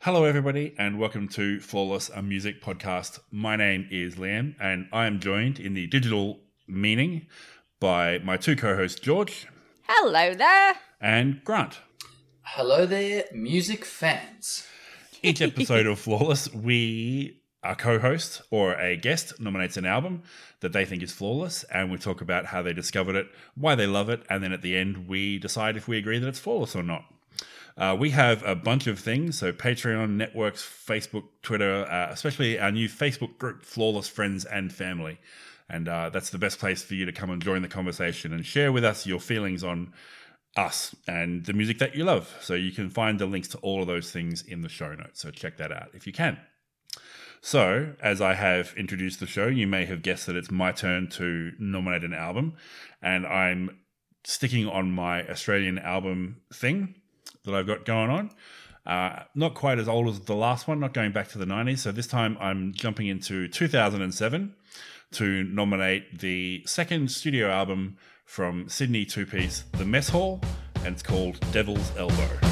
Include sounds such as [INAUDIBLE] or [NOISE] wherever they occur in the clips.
Hello, everybody, and welcome to Flawless, a music podcast. My name is Liam, and I am joined in the digital meaning by my two co hosts, George Hello there. and Grant. Hello there, music fans. Each [LAUGHS] episode of Flawless, we, a co host or a guest, nominates an album that they think is flawless, and we talk about how they discovered it, why they love it, and then at the end, we decide if we agree that it's flawless or not. Uh, we have a bunch of things, so Patreon, networks, Facebook, Twitter, uh, especially our new Facebook group, Flawless Friends and Family. And uh, that's the best place for you to come and join the conversation and share with us your feelings on us and the music that you love. So you can find the links to all of those things in the show notes. So check that out if you can. So, as I have introduced the show, you may have guessed that it's my turn to nominate an album, and I'm sticking on my Australian album thing that I've got going on. Uh, not quite as old as the last one, not going back to the 90s. So this time I'm jumping into 2007 to nominate the second studio album from Sydney two piece, The Mess Hall, and it's called Devil's Elbow.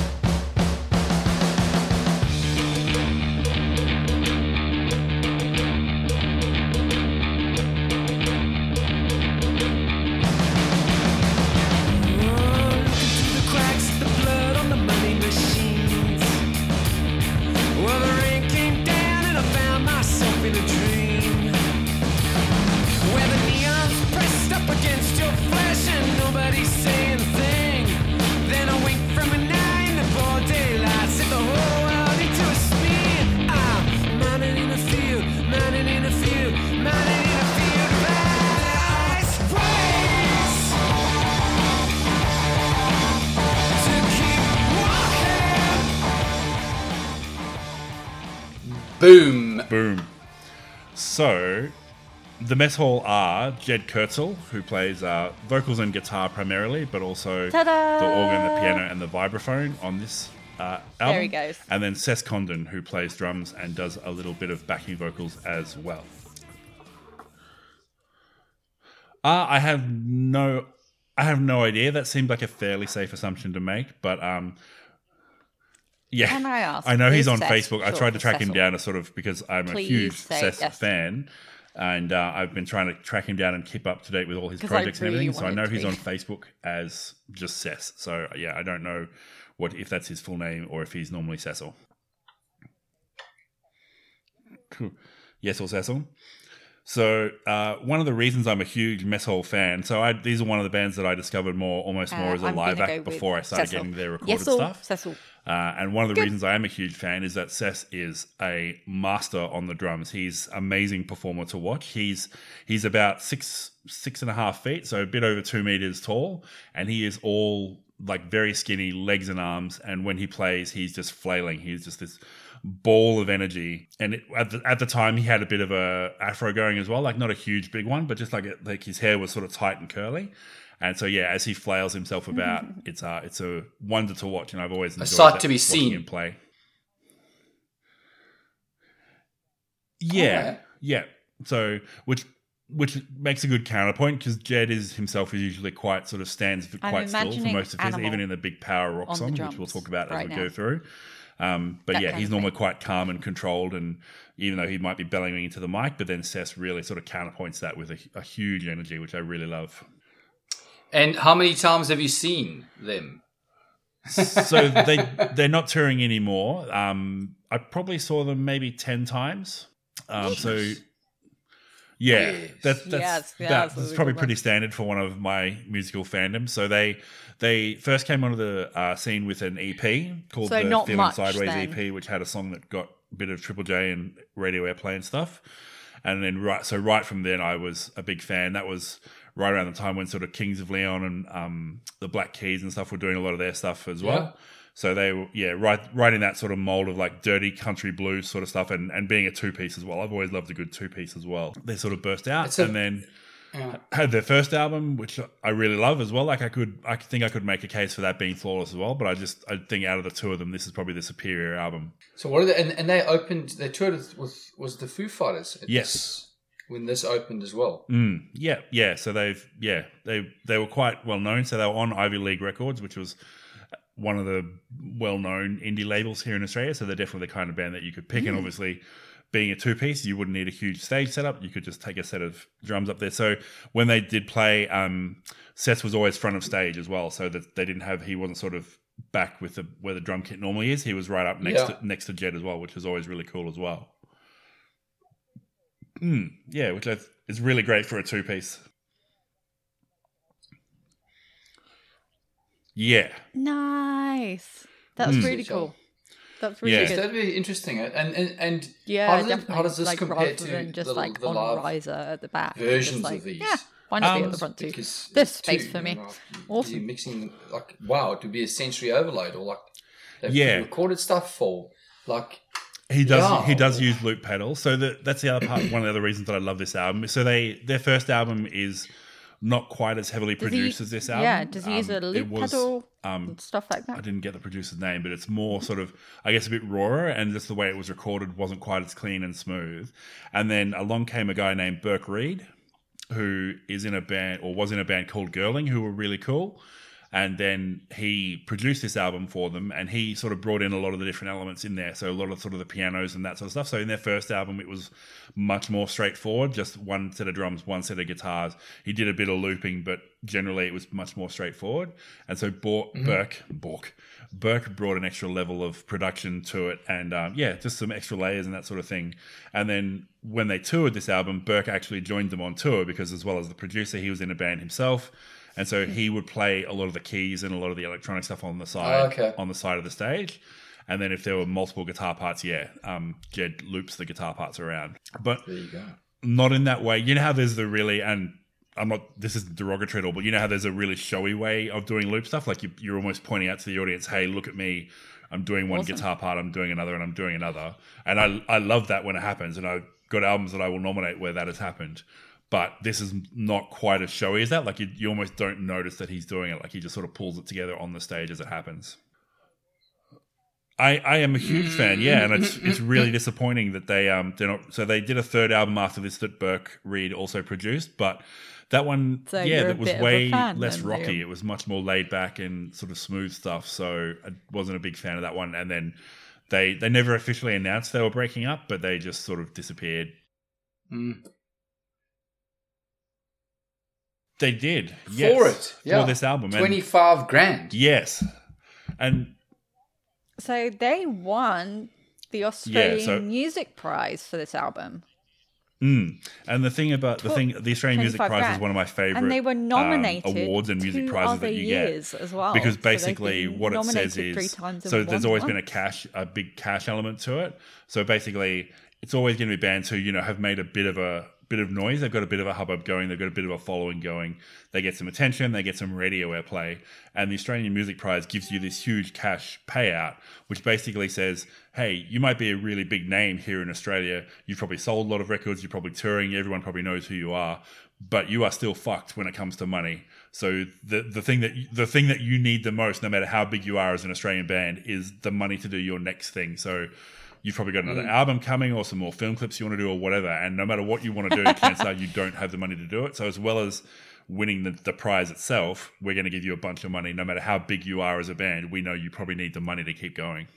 Boom. Boom. So, the Mess Hall are Jed Kurzel, who plays uh, vocals and guitar primarily, but also Ta-da! the organ, the piano, and the vibraphone on this uh, album. There he goes. And then Cec Condon, who plays drums and does a little bit of backing vocals as well. Uh, I have no, I have no idea. That seemed like a fairly safe assumption to make, but um, yeah. Can I ask, I know he's on Facebook. I tried to track him down to sort of because I'm a huge Cec yes. fan, and uh, I've been trying to track him down and keep up to date with all his projects and everything. So I know he's be. on Facebook as just Cec. So yeah, I don't know what if that's his full name or if he's normally Cecil. Cool. [LAUGHS] Yes, or Cecil. So uh, one of the reasons I'm a huge Mess Hall fan. So I, these are one of the bands that I discovered more, almost more Uh, as a live act before I started Cecil. getting their recorded Yes, or stuff. Cecil. Uh, and one of the Good. reasons I am a huge fan is that Seth is a master on the drums. He's amazing performer to watch. He's he's about six six and a half feet, so a bit over two meters tall, and he is all like very skinny, legs and arms. And when he plays, he's just flailing. He's just this ball of energy. And it, at the at the time, he had a bit of a afro going as well, like not a huge big one, but just like it, like his hair was sort of tight and curly. And so yeah, as he flails himself about, [LAUGHS] it's a it's a wonder to watch, and I've always enjoyed sight to be seen. him play. Yeah, Alright. yeah. So which which makes a good counterpoint because Jed is himself is usually quite sort of stands I'm quite still for most of his, even in the big power rock on the which we'll talk about as we now. go through. Um, but That yeah, he's normally thing. quite calm and controlled, and even though he might be bellowing into the mic, but then Seth really sort of counterpoints that with a, a huge energy, which I really love. And how many times have you seen them? so [LAUGHS] they they're not touring anymore. Um, I probably saw them maybe ten times. Um, so yeah, Yes. that, that's Yes, yes, that's that's probably pretty one. standard for one of my musical fandoms. So they they first came onto the uh, scene with an EP called So the not Feeling much Sideways then. EP, which had a song that got a bit of Triple J and radio airplay and stuff. And then right, so right from then, I was a big fan. That was right around the time when sort of Kings of Leon and um, the Black Keys and stuff were doing a lot of their stuff as well. Yeah. So they were, yeah, right, right in that sort of mold of like dirty country blues sort of stuff, and, and being a two piece as well. I've always loved a good two piece as well. They sort of burst out, It's a- and then Yeah. had their first album, which I really love as well. Like I could, I think I could make a case for that being flawless as well. But I just, I think out of the two of them, this is probably the superior album. So what are they? And, and they opened. They toured with, with was the Foo Fighters. Yes. this- when this opened as well. Mm, yeah, yeah. So they've, yeah, they they were quite well known. So they were on Ivy League Records, which was one of the well-known indie labels here in Australia. So they're definitely the kind of band that you could pick. And obviously, being a two-piece, you wouldn't need a huge stage setup. You could just take a set of drums up there. So when they did play, um, Seth was always front of stage as well. So that they didn't have he wasn't sort of back with the where the drum kit normally is. He was right up next Yeah. to next to Jed as well, which was always really cool as well. Mm, yeah, which is really great for a two-piece. Yeah. Nice. That's Mm. really cool. That's really Yeah. good. That'd be interesting. And and, and Yeah, how does, it, how does this like, compare to just the, like the on riser at the back? versions like, of these? Yeah, why not be Um, at the front too? Because There's space two, for me. know, like, Awesome. You're mixing like wow, it would be a sensory overload or like they've Yeah. recorded stuff for like He does. Yeah. He does use loop pedals. So the, that's the other part. One of the other reasons that I love this album. So they their first album is not quite as heavily Does he- produced as this album. Yeah, does he use Um, a loop was, pedal Um, stuff like that. I didn't get the producer's name, but it's more sort of, I guess, a bit rawer, and just the way it was recorded wasn't quite as clean and smooth. And then along came a guy named Burke Reid, who is in a band or was in a band called Gerling, who were really cool. And then he produced this album for them, and he sort of brought in a lot of the different elements in there. So a lot of sort of the pianos and that sort of stuff. So in their first album, it was much more straightforward, just one set of drums, one set of guitars. He did a bit of looping, but generally it was much more straightforward. And so Bor- Burke, Bork, Burke brought an extra level of production to it, and um, yeah, just some extra layers and that sort of thing. And then when they toured this album, Burke actually joined them on tour because, as well as the producer, he was in a band himself. And so he would play a lot of the keys and a lot of the electronic stuff on the side, Oh, okay. on the side of the stage. And then if there were multiple guitar parts, yeah, um, Jed loops the guitar parts around. But there you go. not in that way. You know how there's the really and I'm not. This is derogatory at all, but you know how there's a really showy way of doing loop stuff. Like you, you're almost pointing out to the audience, "Hey, look at me! I'm doing one Awesome. guitar part, I'm doing another, and I'm doing another." And I, I love that when it happens. And I've got albums that I will nominate where that has happened. But this is not quite as showy as that. Like you, you almost don't notice that he's doing it. Like he just sort of pulls it together on the stage as it happens. I, I am a huge fan, yeah, and it's it's really disappointing that they um they're not so they did a third album after this that Burke Reid also produced, but that one So yeah that was bit of a way less rocky. Liam. It was much more laid back and sort of smooth stuff. So I wasn't a big fan of that one. And then they they never officially announced they were breaking up, but they just sort of disappeared. Mm. They did For it, yeah. for this album. Twenty five grand. yes, and So they won the Australian so- Music Prize for this album, Mm. And the thing about the thing, the Australian Music 25 Prize is one of my favorite, and they were nominated um, awards and music prizes that you get. as well. because basically been what it says is so there's won always been a cash, a big cash element to it. So basically, it's always going to be bands who you know have made a bit of a bit of noise. They've got a bit of a hubbub going. They've got a bit of a following going. They get some attention. They get some radio airplay. And the Australian Music Prize gives you this huge cash payout, which basically says, hey, you might be a really big name here in Australia. You've probably sold a lot of records. You're probably touring. Everyone probably knows who you are. But you are still fucked when it comes to money. So the the thing that the thing that you need the most, no matter how big you are as an Australian band, is the money to do your next thing. So you've probably got another album coming or some more film clips you want to do or whatever. And no matter what you want to do, chances are you don't have the money to do it. So as well as winning the, the prize itself, we're going to give you a bunch of money. No matter how big you are as a band, we know you probably need the money to keep going.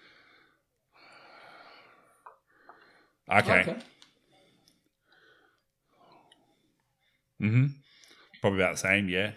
Okay. Okay. hmm Probably about the same, yeah.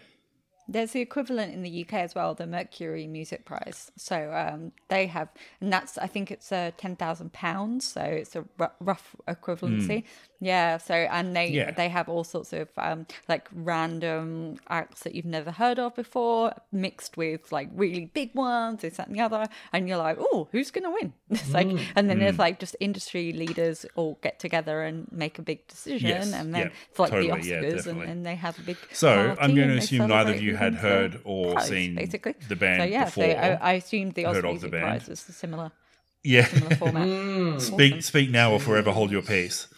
There's the equivalent in the UK as well, the Mercury Music Prize. So um, they have, and that's I think it's uh, ten thousand pounds. So it's a r- rough equivalency. Yeah. So and they Hmm. Yeah. they have all sorts of um, like random acts that you've never heard of before, mixed with like really big ones, this that, and the other, and you're like, oh, who's gonna win? [LAUGHS] It's like, Hmm. and then there's like just industry leaders all get together and make a big decision, Yes, and then yeah, it's like totally, the yeah, Oscars, and, definitely. and they have a big. So, I'm going to assume neither of you had heard or prize, seen basically the band so, yeah, before. So I, I assumed the Heard Aussie of the Music band. Prize is a similar, Yeah. similar format. [LAUGHS] Mm. speak Awesome. speak now or forever hold your peace.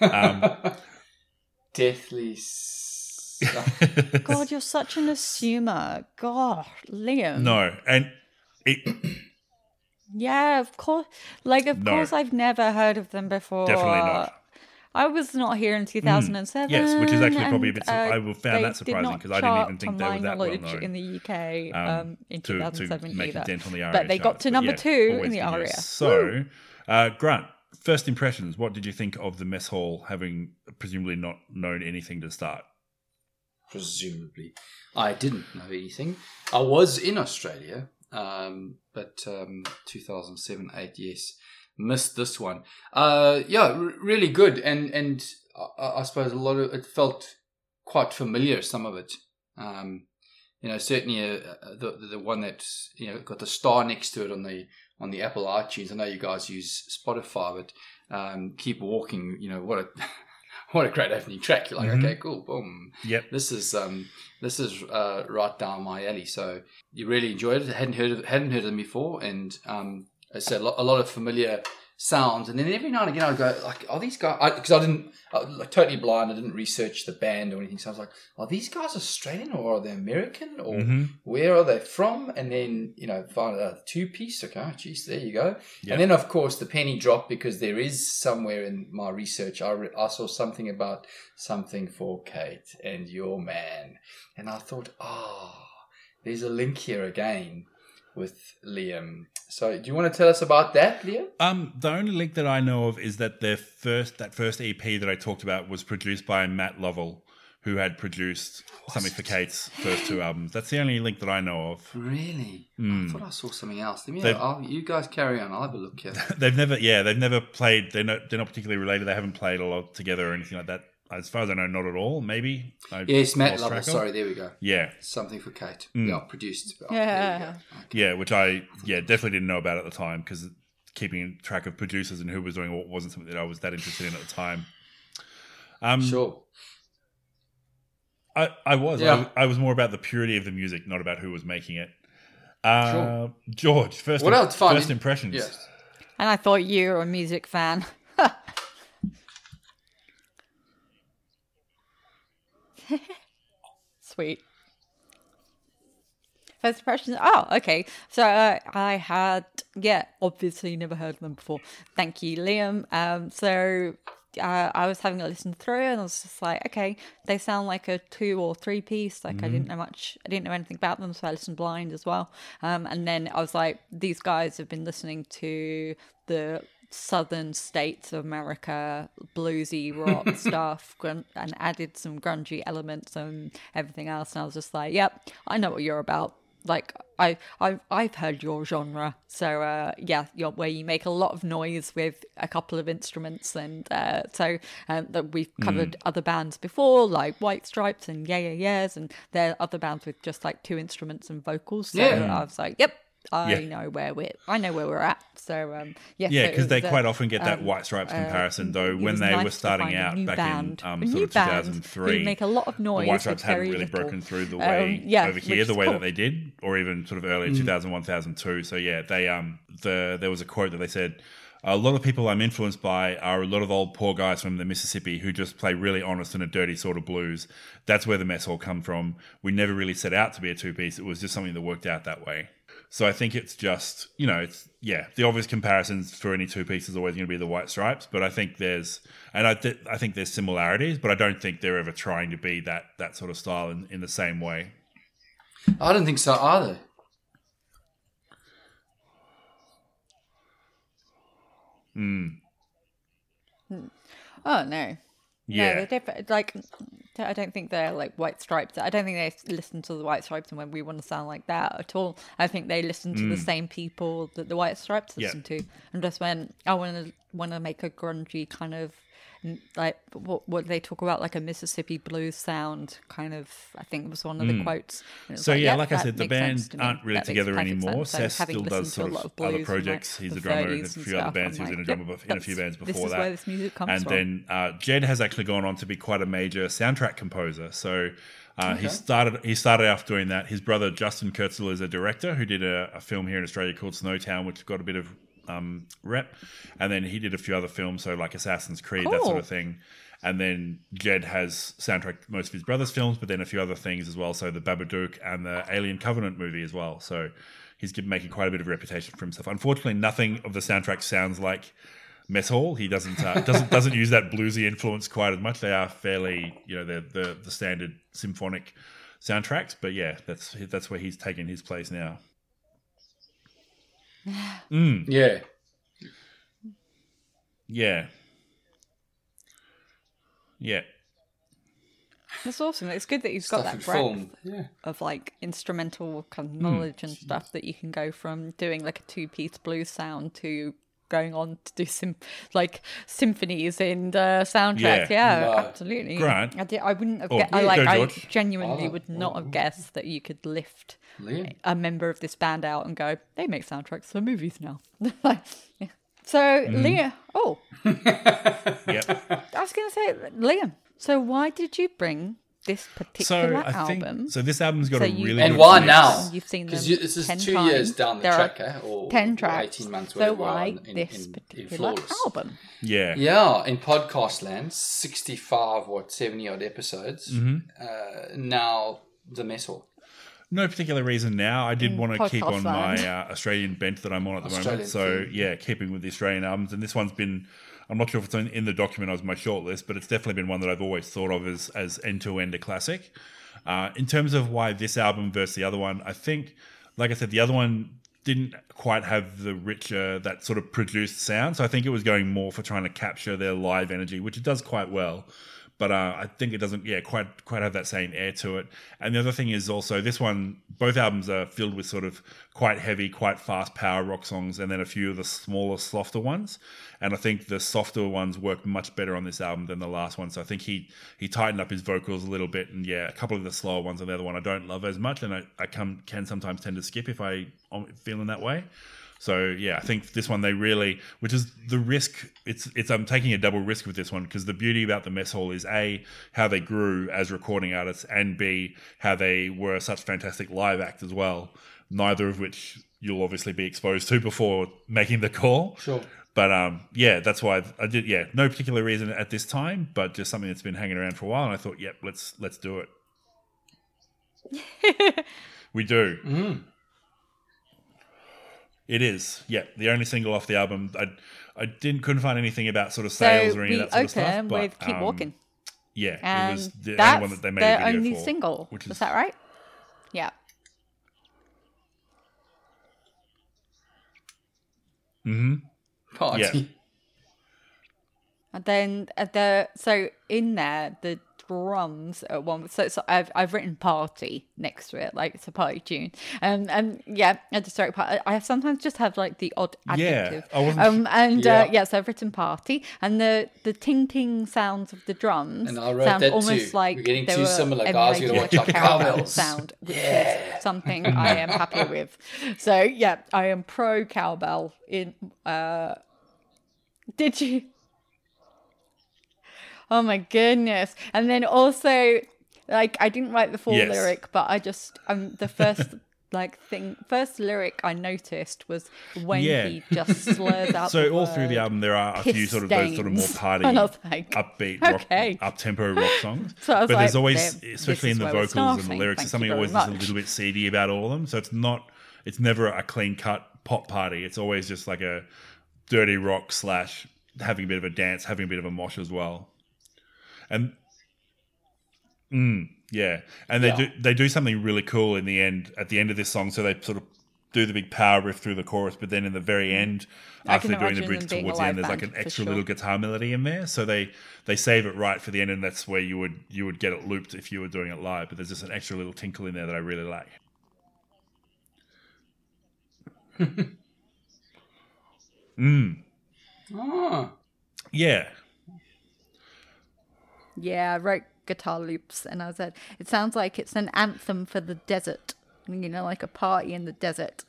Um, [LAUGHS] Deathly. [LAUGHS] God, you're such an assumer. God, Liam. no, and it Yeah, of course. Like, of No. course, I've never heard of them before. Definitely not. I was not here in 2007. Mm. Yes, which is actually probably a and, bit sur- I found they that surprising because I didn't even chart, think they were my that well knowledge, known, in the UK um, um, in to, 2007 to make either. a dent on the ARIA but they got charts. to number yeah, two in the good news. ARIA. So, uh, Grant, first impressions. What did you think of the mess hall, having presumably not known anything to start? presumably. I didn't know anything. I was in Australia, um, but um, 2007, 8, yes. Missed this one. Uh, yeah, r- really good. And, and I, I suppose a lot of it felt quite familiar, some of it. Um, you know, certainly uh, uh, the, the one that you know, got the star next to it on the, on the Apple iTunes. I know you guys use Spotify, but um, keep walking. You know what a [LAUGHS] what a great opening track. You're like, Mhm. okay, cool, boom. Yep. This is um, this is uh, right down my alley. So you really enjoyed it. hadn't heard of, hadn't heard of them before, and um, I said a lot, a lot of familiar sounds. And then every now and again, I'd go like, "Are these guys?" Because I, didn't, I, was, like, totally blind. I didn't research the band or anything. So I was like, "Are these guys Australian or are they American or Mhm. where are they from?" And then you know, find out two piece. Okay, geez, there you go. Yep. And then of course the penny dropped because there is somewhere in my research I, re- I saw something about something for Kate and your man, and I thought, ah, there's a link here again with Liam. So do you want to tell us about that, Liam? Um, the only link that I know of is that their first that first EP that I talked about was produced by Matt Lovell, who had produced something for Kate's first two albums. That's the only link that I know of. Really? Hmm. I thought I saw something else. Let me. You guys carry on. I'll have a look here. [LAUGHS] They've never, yeah, they've never played. They're not, they're not particularly related. They haven't played a lot together or anything like that. As far as I know, not at all. Maybe. I yes, Matt lost Lovell. Sorry, there we go. Yeah, Something for Kate. Mm. Yeah, produced. Oh, Yeah. there we go. Okay. yeah, which I, yeah, definitely didn't know about at the time because keeping track of producers and who was doing what wasn't something that I was that interested in at the time. Um, Sure. I, I was. Yeah. I, I was more about the purity of the music, not about who was making it. Uh, Sure. George, first, What else first impressions. Yes. And I thought you were a music fan. [LAUGHS] [LAUGHS] Sweet. First impressions. Oh, okay. So uh, I had, yeah, obviously never heard them before. Thank you, Liam. Um, so uh, I was having a listen through, and I was just like, okay, they sound like a two or three piece. Like I didn't know much. I didn't know anything about them, so I listened blind as well. Um, and then I was like, these guys have been listening to the southern states of America, bluesy rock [LAUGHS] stuff, grun- and added some grungy elements and everything else. And I was just like, yep, I know what you're about. Like I, I, I've heard your genre, so uh, yeah, you're, where you make a lot of noise with a couple of instruments, and uh, so um, that we've covered other bands before, like White Stripes and Yeah Yeah Yeahs, and there are other bands with just like two instruments and vocals. So Yeah. I was like, yep, I Yeah. know where we're, I know where we're at. So um, yeah, Yeah, so because they was, uh, quite often get that um, White Stripes comparison, though. When they nice were starting out back band, in um, a sort of 2003, who make a lot of the noise White Stripes hadn't really little. broken through the Um, way yeah, over here, the way cool. that they did, or even sort of early 2001, 2002. So yeah, they um the there was a quote that they said. A lot of people I'm influenced by are a lot of old poor guys from the Mississippi who just play really honest and a dirty sort of blues. That's where the Mess Hall come from. We never really set out to be a two piece. It was just something that worked out that way. So I think it's just, you know, it's yeah, the obvious comparisons for any two piece is always going to be the white stripes, but I think there's and I th- I think there's similarities, but I don't think they're ever trying to be that that sort of style in, in the same way. I don't think so either. Hmm. Oh no. Yeah. No, they're different. Like, I don't think they're like White Stripes. I don't think they listen to the White Stripes and when we want to sound like that at all. I think they listen to the same people that the White Stripes Mm. Yeah. listen to, and just when I want to want to make a grungy kind of like what what they talk about like a Mississippi blues sound kind of. I think was one of the quotes. And it was Mm. So yeah, like I said, the band aren't really That together anymore. sense." So Seth still does listened to a sort of other like, projects. He's a drummer in a few other bands. I'm He was in a like, drummer "Yep, in a few bands this before is that. where this music comes and from. then uh, Jed has actually gone on to be quite a major soundtrack composer. So uh, he started he started off doing that. His brother Justin Kurzel is a director who did a, a film here in Australia called Snowtown, which got a bit of um, rep, and then he did a few other films, so like Assassin's Creed, that sort of thing. And then Jed has soundtracked most of his brother's films, but then a few other things as well. So the Babadook and the Alien Covenant movie as well. So he's making quite a bit of a reputation for himself. Unfortunately, nothing of the soundtrack sounds like mess hall. He doesn't uh, [LAUGHS] doesn't doesn't use that bluesy influence quite as much. They are fairly, you know, they're the the standard symphonic soundtracks. But yeah, that's that's where he's taken his place now. [SIGHS] Mm, Yeah. yeah, yeah, That's awesome. It's good that he's got Stuff that breadth. Yeah. of like instrumental kind of knowledge and stuff that you can go from doing like a two piece blues sound to going on to do some like symphonies and uh, soundtracks. Yeah. Yeah, No. absolutely. Grant. I, did, I wouldn't have. Oh, gue- I like. I genuinely Oh, would not have guessed that you could lift Liam. a member of this band out and go, they make soundtracks for movies now. [LAUGHS] Yeah. so Mm-hmm. Liam. Oh, [LAUGHS] yep. I was going to say Liam. So why did you bring this So particular I think album? so. This album's got So a you- really And good why mix. now? You've seen them Because this is 10 two times. years down the There are track, eh? or 10 or tracks. 18 months, so why in, this in, in particular Flawless. album? Yeah, Yeah, in podcast land, 65, what, 70 odd episodes. Mm-hmm. Uh, now, the metal. No particular reason now. I did In want to keep podcast on my uh, Australian bent that I'm on at the Australian moment. So theme. yeah, keeping with the Australian albums, and this one's been. I'm not sure if it's in, the document as my shortlist, but it's definitely been one that I've always thought of as as end to end a classic. Uh, in terms of why this album versus the other one, I think, like I said, the other one didn't quite have the richer that sort of produced sound. So I think it was going more for trying to capture their live energy, which it does quite well. But uh, I think it doesn't, yeah, quite quite have that same air to it. And the other thing is also this one. Both albums are filled with sort of quite heavy, quite fast power rock songs, and then a few of the smaller, softer ones. And I think the softer ones work much better on this album than the last one. So I think he he tightened up his vocals a little bit, and yeah, a couple of the slower ones on the other one I don't love as much, and I, I come can sometimes tend to skip if I am feeling that way. So yeah, I think this one they really, which is the risk. It's it's I'm taking a double risk with this one because the beauty about the mess hall is a how they grew as recording artists, and b how they were such fantastic live act as well. Neither of which you'll obviously be exposed to before making the call. Sure. But um, yeah, that's why I did. Yeah, no particular reason at this time, but just something that's been hanging around for a while, and I thought, yep, let's let's do it. [LAUGHS] we do. Mm. It is. Yeah, the only single off the album. I I didn't couldn't find anything about sort of So sales or any we of that sort of stuff. open But, with Keep um, Walking. Yeah, it And was the only one that they made their a only for, single. which is is that right? Yeah. Hmm. Party. And then uh, the so in there the drums at one so, so I've I've written party next to it like it's a party tune um and yeah I just wrote part I have sometimes just have like the odd Yeah, adjective I wasn't um and Yeah. uh, yeah so I've written party and the the ting ting sounds of the drums And I wrote sound that almost too. like We're getting they too were similar, guys. We gotta watch a our cowbell cowbells. sound which Yeah. is something [LAUGHS] I am happy with so yeah I am pro cowbell in uh did you Oh my goodness. And then also like I didn't write the full Yes. lyric, but I just um the first [LAUGHS] like thing first lyric I noticed was when Yeah. he just [LAUGHS] slurs out So all through the album, there are a few sort of those sort of more [LAUGHS] party, like, upbeat, rock, okay. up tempo rock songs. So but there's always, especially in the vocals and the lyrics, there's something always very just a little bit seedy about all of them. So it's not, it's never a clean cut pop party. It's always just like a dirty rock slash having a bit of a dance, having a bit of a mosh as well. And mm, yeah, and they Yeah. do they do something really cool in the end at the end of this song. So they sort of do the big power riff through the chorus, but then in the very end, I after they're doing the bridge them being a towards the end, there's like an extra sure. little guitar melody in there. So they they save it right for the end, and that's where you would you would get it looped if you were doing it live. But there's just an extra little tinkle in there that I really like. [LAUGHS] Ah. Yeah, Yeah, I wrote guitar loops and I said it sounds like it's an anthem for the desert. You know, like a party in the desert.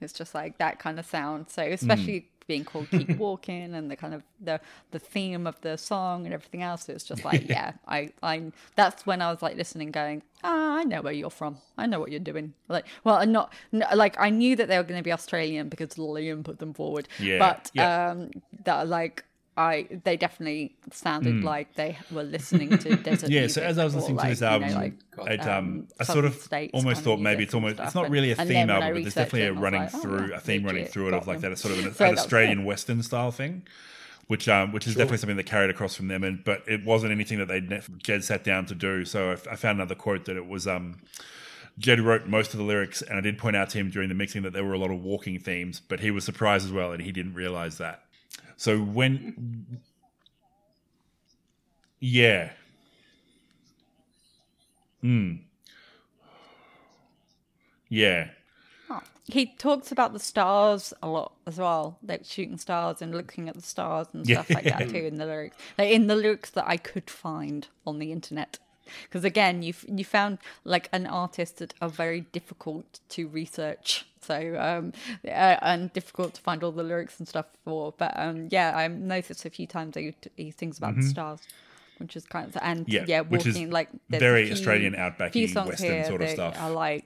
It's just like that kind of sound. So especially being called Keep [LAUGHS] Walking and the kind of the the theme of the song and everything else, it's just [LAUGHS] like, yeah, I I that's when I was like listening, going, Ah, I know where you're from. I know what you're doing. Like well I'm not no, like I knew that they were gonna be Australian because Liam put them forward. Yeah, But yeah. um that like I they definitely sounded like they were listening to [LAUGHS] desert yeah. So as I was or, listening to like, this you know, album, like, it, um, um, I sort of almost thought maybe it's almost it's not really a theme then when I album, but there's definitely a and I was running like, oh, through yeah, a theme running through it of like them. that sort of an, [LAUGHS] So an Australian cool. Western style thing. which um, which is definitely something that carried across from them. And but it wasn't anything that they'd ne- Jed sat down to do. So I, f- I found another quote that it was um, Jed wrote most of the lyrics, and I did point out to him during the mixing that there were a lot of walking themes, but he was surprised as well, and he didn't realize that. So when, yeah, hmm, yeah, He talks about the stars a lot as well, like shooting stars and looking at the stars and stuff like that too in the lyrics. Like in the lyrics that I could find on the internet. Because again, you you found like an artist that are very difficult to research, so um, uh, and difficult to find all the lyrics and stuff for. But um, yeah, I noticed a few times that he, he thinks about the stars, which is kind of and Mm-hmm. Yeah, yeah, which is walking like very few- Australian outbacky few songs western here sort of stuff. Are like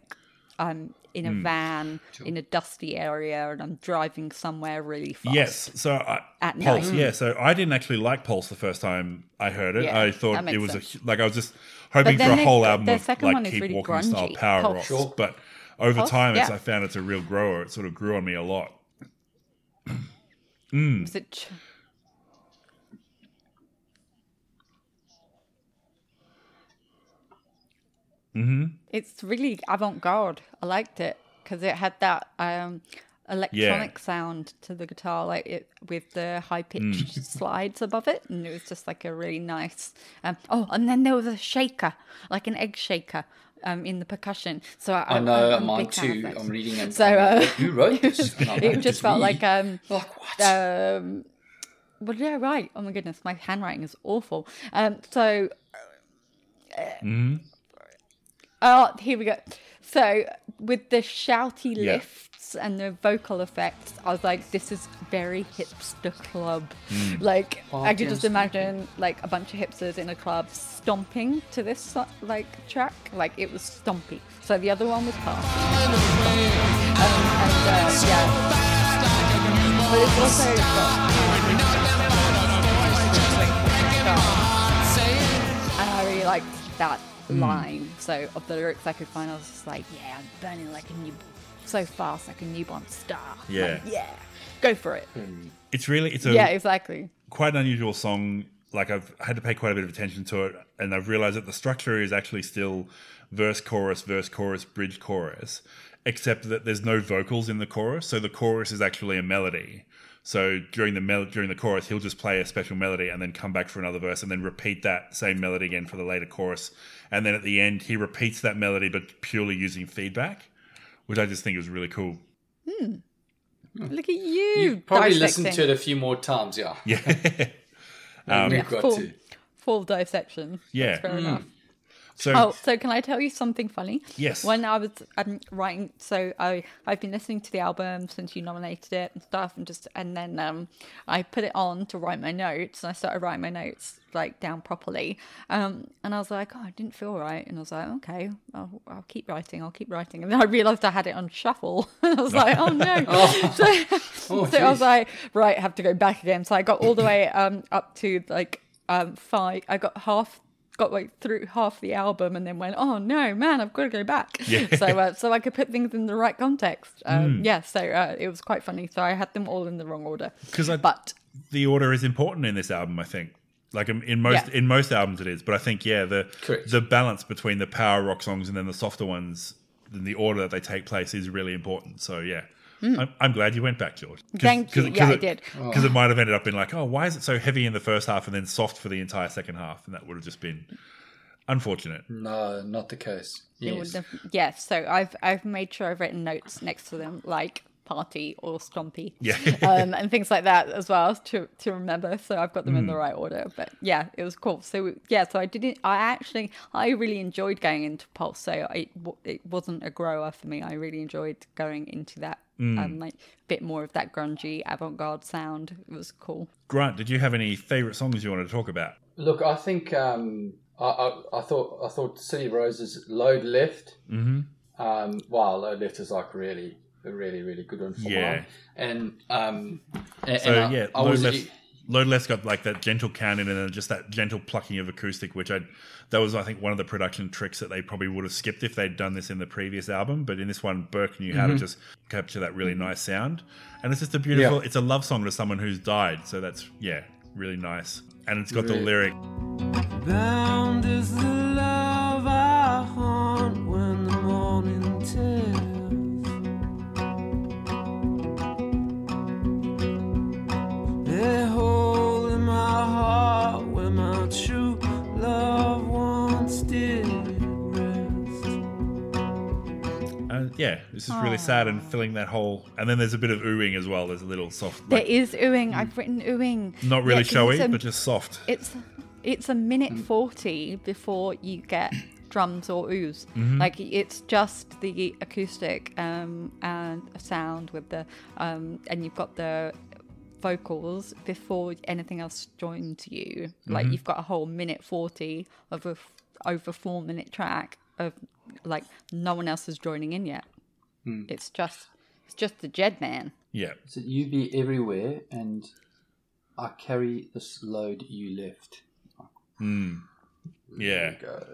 I'm in a van in a dusty area and I'm driving somewhere really fast. Yes. So I, At Pulse. night. Yeah. So I didn't actually like Pulse the first time I heard it. Yeah, I thought it was a, like I was just hoping for a whole album the of second like one is keep really walking style grungy. power Pulse. rock. Sure. But over Pulse, time, as yeah. I found it's a real grower, it sort of grew on me a lot. Is it ch- Mm-hmm. It's really avant-garde. I liked it because it had that um, electronic sound to the guitar, like it with the high-pitched Mm. [LAUGHS] slides above it, and it was just like a really nice. Um, oh, and then there was a shaker, like an egg shaker. Um, in the percussion, so I, I know I'm a mine big fan of too. I'm reading and So, uh, who wrote this? [LAUGHS] And I'm like, it just "It's felt me." like um, like what? um what did I write? Oh my goodness, my handwriting is awful. Um so Mm-hmm. Oh, here we go. So with the shouty Yeah. Lifts and the vocal effects, I was like, this is very hipster club. Mm. Like I Party could just imagine like a bunch of hipsters in a club stomping to this like track. Like it was stompy. So the other one was party. Um, and uh, yeah. But it's also got and I really liked that Hmm. line. So of the lyrics I could find, I was just like, yeah, I'm burning like a new, so fast like a newborn star. Like, [LAUGHS] Yeah. yeah, go for it. Um, it's really it's a Yeah, exactly. quite an unusual song. Like I've had to pay quite a bit of attention to it, and I've realized that the structure is actually still verse, chorus, verse, chorus, bridge, chorus, except that there's no vocals in the chorus. So the chorus is actually a melody. So during the mel- during the chorus, he'll just play a special melody and then come back for another verse and then repeat that same melody again for the later chorus. And then at the end, he repeats that melody but purely using feedback, which I just think is really cool. Hmm. Hmm. Look at you. You probably dissecting. listened to it a few more times, yeah. [LAUGHS] Yeah. [LAUGHS] Um, we've got full, to. full dissection. Yeah. That's fair hmm. enough. So Oh, so can I tell you something funny? Yes. When I was um, writing, so I I've been listening to the album since you nominated it and stuff, and just and then um I put it on to write my notes, and I started writing my notes like down properly, um and I was like, oh, I didn't feel right, and I was like, okay, I'll, I'll keep writing, I'll keep writing, and then I realized I had it on shuffle, [LAUGHS] and I was like, oh no, [LAUGHS] [LAUGHS] so, Oh, so I was like, right, I have to go back again. So I got all the way um up to like um five. I got half got like through half the album and then went, oh no, man, I've got to go back. Yeah. [LAUGHS] So uh, so I could put things in the right context. Um, Yeah, so uh, it was quite funny. So I had them all in the wrong order. 'Cause I- but the order is important in this album. I think, like in, in most Yeah. in most albums, it is. But I think, yeah, the Correct. the balance between the power rock songs and then the softer ones, and the order that they take place is really important. So yeah. I'm, I'm glad you went back, George. Hmm. Thank you. Yeah, I did. Because it might have ended up in like, oh, why is it so heavy in the first half and then soft for the entire second half? And that would have just been unfortunate. No, not the case. Yes. would have, yes. So I've I've made sure I've written notes next to them like party or stompy. Yeah. [LAUGHS] um, and things like that as well to to remember. So I've got them in the Hmm. right order. But yeah, it was cool. So yeah, so I didn't. I actually I really enjoyed going into Pulse. So it it wasn't a grower for me. I really enjoyed going into that. Hmm. Um, like a bit more of that grungy avant-garde sound. It was cool. Grant, did you have any favorite songs you wanted to talk about? Look, I think um, I, I, I thought I thought City of Roses load left. Mm-hmm. Um, wow, load left is like really, a really, really good one for Yeah. mine. And um, and, So and I, yeah, I Load was Left, Load Left's got like that gentle count in and then just that gentle plucking of acoustic, which I that was I think one of the production tricks that they probably would have skipped if they'd done this in the previous album. But in this one, Burke knew how to just capture that really nice sound, and it's just a beautiful. Yeah. It's a love song to someone who's died, so that's yeah, really nice. And it's got the Really- lyric. Bound is the love yeah, this is really sad and filling that hole. And then there's a bit of oohing as well. There's a little soft, There like, is oohing. I've written oohing. not really Yeah, showy, a- but just soft. it's it's a minute 40 before you get drums or ooze Mm-hmm. like it's just the acoustic um and a sound with the um and you've got the vocals before anything else joins you like Mm-hmm. you've got a whole minute 40 of a f- over four minute track of like no one else is joining in yet Hmm. it's just it's just the jed man yeah, So you be everywhere, and I carry this load you left. yeah. Go.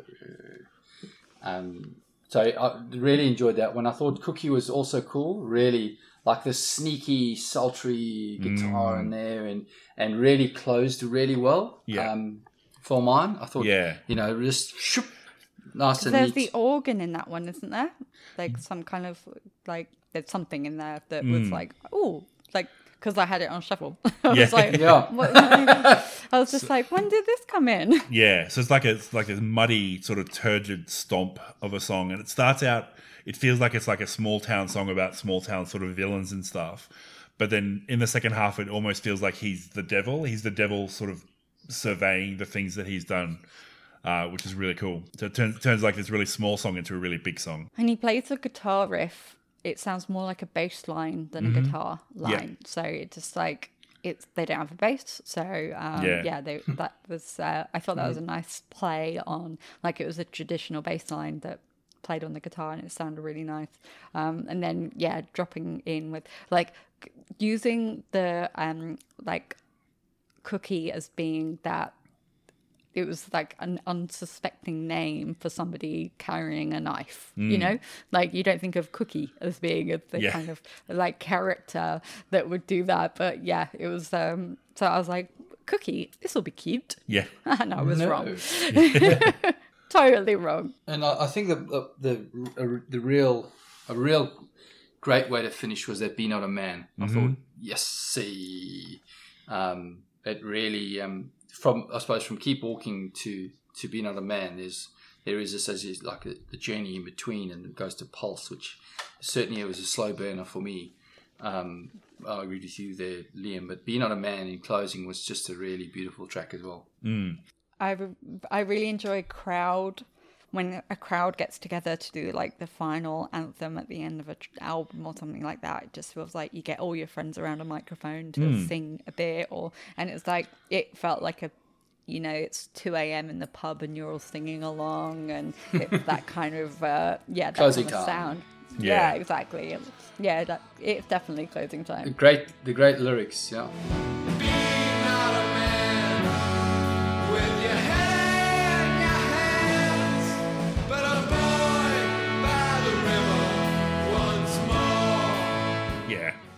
Um, so I really enjoyed that one. I thought Cookie was also cool. Really like the sneaky, sultry guitar in there, and and really closed really well. Yeah. Um, for mine, I thought. Yeah. You know, just shoop, nice There's neat. the organ in that one, isn't there? Like some kind of like there's something in there that was hmm. like oh like because I had it on shuffle. [LAUGHS] I was Yeah. like [LAUGHS] Yeah. what- [LAUGHS] I was just like when did this come in? Yeah, so it's like a it's like this muddy sort of turgid stomp of a song, and it starts out. It feels like it's like a small town song about small town sort of villains and stuff, but then in the second half, it almost feels like he's the devil. He's the devil, sort of surveying the things that he's done, uh, which is really cool. So it turns turns like this really small song into a really big song. And he plays a guitar riff. It sounds more like a bass line than a guitar Mm-hmm. Yeah. line. So it just like it's they don't have a bass. So um, Yeah. yeah, they, [LAUGHS] that was uh, I thought that was a nice play on like it was a traditional bass line that played on the guitar and it sounded really nice. Um, and then yeah, dropping in with like using the um like cookie as being that it was like an unsuspecting name for somebody carrying a knife you know? Like you don't think of cookie as being a, the Yeah. kind of like character that would do that but yeah it was um so i was like cookie this will be cute. Yeah, [LAUGHS] and i was No. wrong. [LAUGHS] [LAUGHS] Totally wrong. And I, I think the the the, a, the real a real great way to finish was that "Be Not a Man." I thought, yes, see, um, it really um, from I suppose from "Keep Walking" to to "Be Not a Man." There's there is this as is like a, the journey in between, and it goes to Pulse, which certainly it was a slow burner for me. Um, I agree with you there, Liam. But "Be Not a Man" in closing was just a really beautiful track as well. I, re- I really enjoy crowd when a crowd gets together to do like the final anthem at the end of an album or something like that. It just feels like you get all your friends around a microphone to sing a bit, or and it's like it felt like a you know it's 2 a.m in the pub and you're all singing along and it's [LAUGHS] that kind of uh yeah that Closing kind of sound Yeah. yeah, exactly yeah that it's definitely closing time The time great the great lyrics, yeah.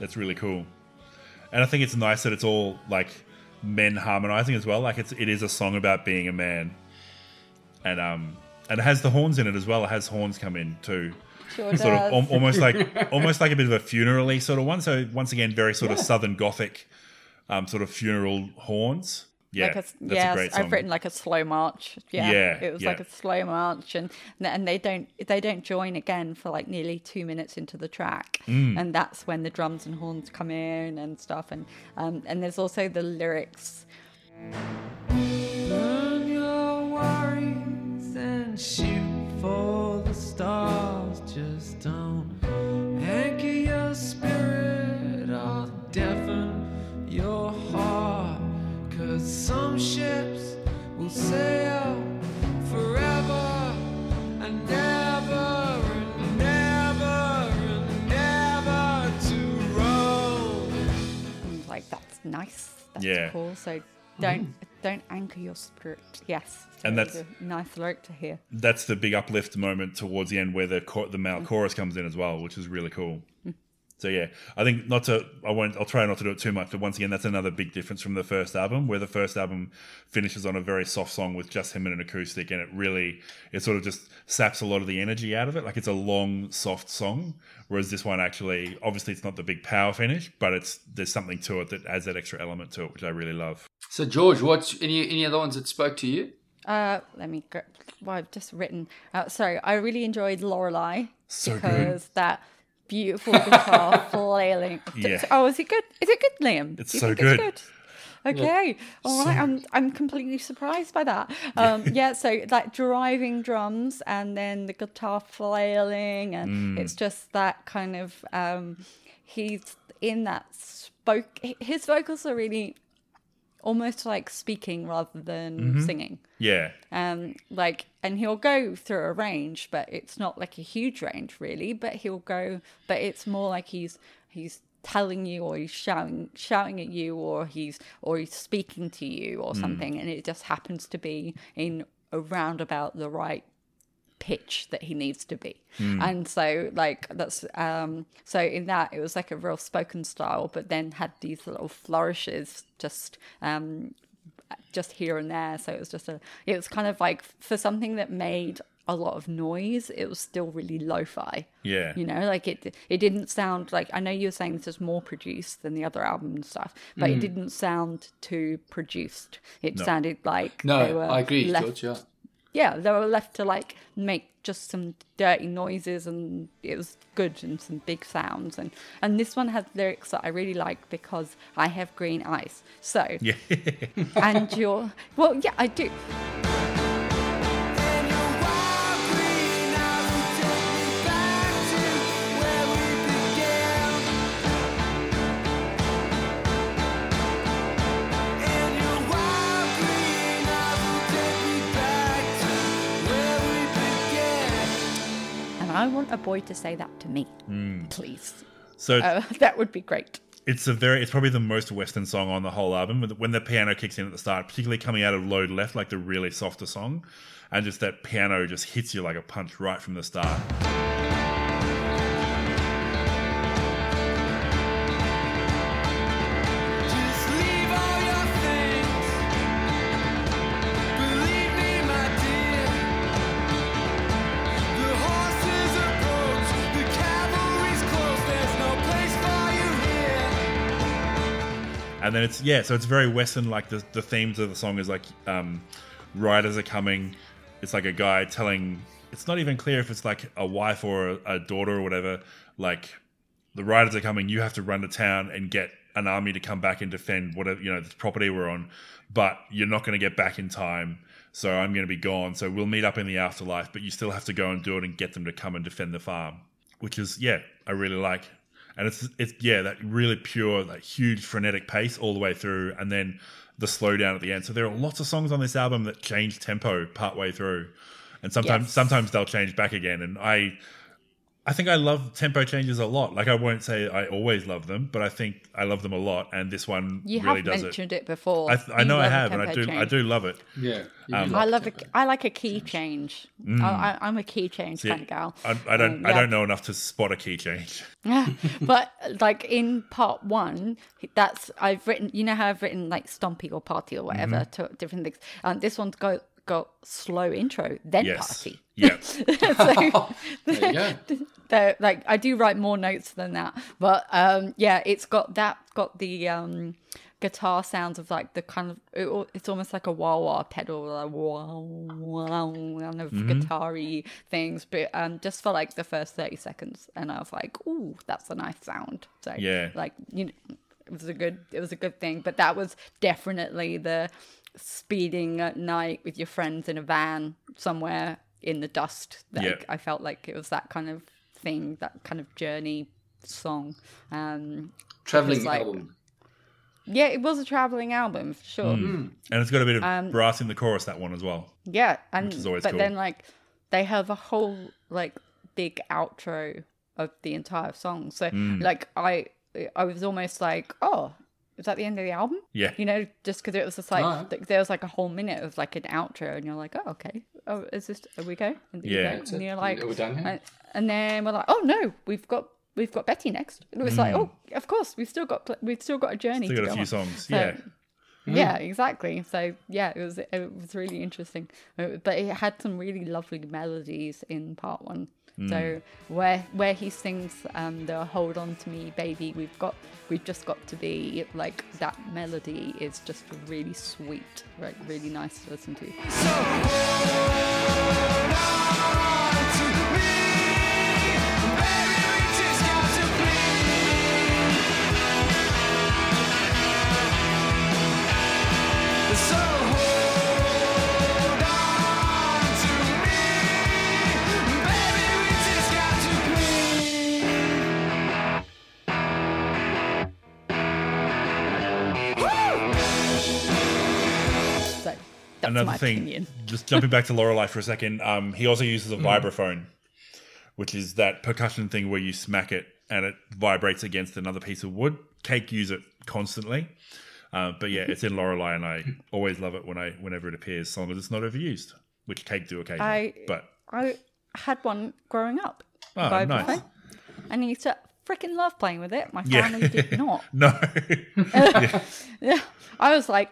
Yeah, that's really cool. And I think it's nice that it's all like men harmonizing as well. Like it's it is a song about being a man, and um and it has the horns in it as well. It has horns come in too. sure sort of al- almost like [LAUGHS] almost like a bit of a funerally sort of one. So once again, very sort of southern gothic, um, sort of funeral horns. Yeah, like a, that's yes, a great song. I've written like a slow march. Yeah, Yeah, it was yeah. like a slow march, and and they don't they don't join again for like nearly two minutes into the track, Mm. and that's when the drums and horns come in and stuff, and um and there's also the lyrics. Burn your worries and shoot for the stars. Some ships will sail forever and never and never and never to roam. Like that's nice. that's Yeah. cool. So don't don't anchor your spirit. Yes, And that's- good. nice lyric to hear. That's the big uplift moment towards the end where the chor- the Mm. male chorus comes in as well, which is really cool. So yeah, I think not to I won't I'll try not to do it too much, but once again that's another big difference from the first album, where the first album finishes on a very soft song with just him and an acoustic, and it really it sort of just saps a lot of the energy out of it. Like it's a long, soft song, whereas this one actually obviously it's not the big power finish, but it's there's something to it that adds that extra element to it, which I really love. So George, what's any any other ones that spoke to you? Uh, let me go. Well, I've just written. Uh, sorry, I really enjoyed Lorelei So good. because that beautiful guitar [LAUGHS] flailing. Yeah. Oh, is it good? Is it good, Liam? It's so think good. Okay, all right. I'm I'm completely surprised by that. Um, [LAUGHS] yeah. So like driving drums and then the guitar flailing, and Mm. it's just that kind of. Um, he's in that spoke. His vocals are really almost like speaking rather than Mm-hmm. singing. Yeah, um like and he'll go through a range but it's not like a huge range really but he'll go but it's more like he's he's telling you or he's shouting shouting at you or he's or he's speaking to you or something and it just happens to be in around about the right pitch that he needs to be and so like that's um so in that it was like a real spoken style but then had these little flourishes just um just here and there so it was just a it was kind of like for something that made a lot of noise it was still really lo-fi yeah, you know like it it didn't sound like i know you were saying this is more produced than the other album and stuff but it didn't sound too produced it No. sounded like they No, were I agree, left George. Yeah. Yeah, they were left to like make just some dirty noises, and it was good and some big sounds. And and this one has lyrics that I really like because I have green eyes. So yeah. [LAUGHS] and you're well, yeah, I do. I want a boy to say that to me, please. So Uh, [LAUGHS] that would be great. it's a very it's probably the most western song on the whole album When the- when the piano kicks in at the start particularly coming out of load left like the really softer song and just that piano just hits you like a punch right from the start then it's yeah so it's very western like the, the themes of the song is like um riders are coming it's like a guy telling it's not even clear if it's like a wife or a, a daughter or whatever like the riders are coming you have to run to town and get an army to come back and defend whatever you know the property we're on but you're not going to get back in time so i'm going to be gone so we'll meet up in the afterlife but you still have to go and do it and get them to come and defend the farm which is yeah i really like and it's it's yeah that really pure that huge frenetic pace all the way through and then the slowdown at the end. So there are lots of songs on this album that change tempo partway through. And sometimes Yes. sometimes they'll change back again. And i i think i love tempo changes a lot like i won't say i always love them but i think i love them a lot and this one You really have does mentioned it, before. it i, th- I know i have and i tempo do i do love it Yeah. Um, do I like love tempo. a, I like a key change. I, I, I'm a key change See, kind of gal. I, I don't Um, i don't know enough to spot a key change Yeah. [LAUGHS] [LAUGHS] but like in part one, that's I've written. You know how I've written like Stompy or Party or whatever Mm-hmm. to different things. Um, this one's got got slow intro then yes party. yeah [LAUGHS] so [LAUGHS] There you go. [LAUGHS] they're, like I do write more notes than that, but um, yeah, it's got that got the um, guitar sounds of like the kind of it, it's almost like a wah wah pedal, like wah wah kind of guitar-y things, but um, just for like the first thirty seconds, and I was like, ooh, that's a nice sound. So Yeah. like you. Know, it was a good it was a good thing but that was definitely the speeding at night with your friends in a van somewhere in the dust like Yeah. i felt like it was that kind of thing that kind of journey song um Traveling like- album. yeah it was a traveling album for sure and it's got a bit of Um, brass in the chorus that one as well yeah and is always but cool. then like they have a whole like big outro of the entire song so Mm. like i i was almost like oh was that the end of the album? Yeah. You know, just because it was just like Oh. th- there was like a whole minute of like an outro, and you're like, oh okay, oh is this? Are we go? And you Yeah. go, and you're like, Are we done here? And, and then we're like, oh no, we've got we've got Betty next. And it was like, oh, of course, we've still got we've still got a journey. Mm. Still to got a few on. songs. So- yeah. Yeah, exactly. So yeah, it was it was really interesting, Uh, but it had some really lovely melodies in part one. Mm. So where where he sings um, the "Hold On to Me, Baby," we've got we've just got to be like that melody is just really sweet, right? Really nice to listen to. So Another thing, opinion. just jumping back to [LAUGHS] Lorelei for a second, um, he also uses a vibraphone, which is that percussion thing where you smack it and it vibrates against another piece of wood. Cake use it constantly. Uh, but yeah, it's in Lorelei, and I always love it when I whenever it appears, as long as it's not overused, which Cake do occasionally. I- but I had one growing up. Oh, nice. And used to freaking love playing with it. My Yeah. family did [LAUGHS] not. no, [LAUGHS] Yeah, I was like,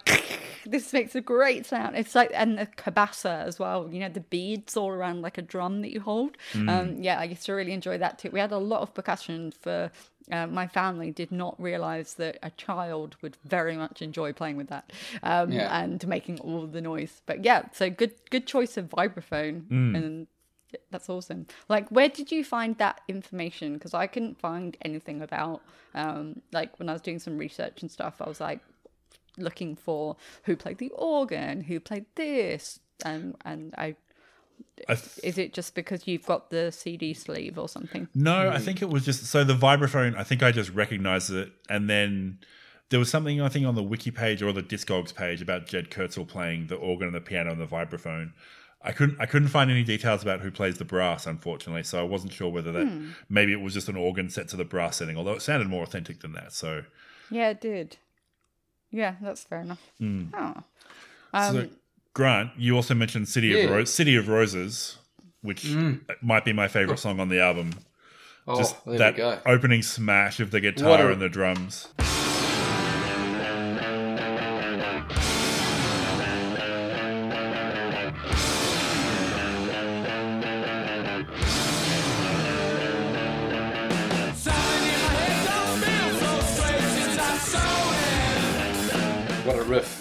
[LAUGHS] this makes a great sound. It's like, and the cabasa as well. You know, the beads all around like a drum that you hold. Mm. Um, yeah, I used to really enjoy that too. We had a lot of percussion for. Uh, my family did not realize that a child would very much enjoy playing with that um, Yeah. and making all the noise. But yeah, so good, good choice of vibraphone, Mm. and that's awesome. Like, where did you find that information? Because I couldn't find anything about, um, like, when I was doing some research and stuff, I was like looking for who played the organ, who played this, and and I. I th- Is it just because you've got the CD sleeve or something? No, I think it was just so the vibraphone. I think I just recognized it, and then there was something I think on the wiki page or the Discogs page about Jed Kurzel playing the organ and the piano and the vibraphone. I couldn't I couldn't find any details about who plays the brass, unfortunately. So I wasn't sure whether that hmm. maybe it was just an organ set to the brass setting, although it sounded more authentic than that. So, Yeah, it did. Yeah, that's fair enough. Hmm. Oh. Um, so Grant, you also mentioned City Yeah. of Ro- City of Roses, which hmm. might be my favorite oh. song on the album. Oh, Just there that we go. opening smash of the guitar a- and the drums.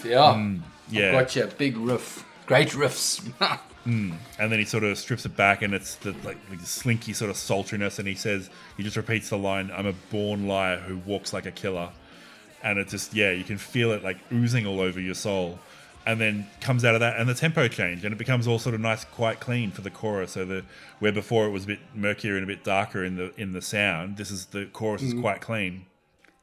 What a riff, yeah. Mm, yeah. Gotcha, big riff. Great riffs. [LAUGHS] Mm. and then he sort of strips it back and it's the like, like the slinky sort of sultriness and he says he just repeats the line i'm a born liar who walks like a killer and it just yeah you can feel it like oozing all over your soul and then comes out of that and the tempo change and it becomes all sort of nice quite clean for the chorus so the where before it was a bit murkier and a bit darker in the in the sound this is the chorus is mm. quite clean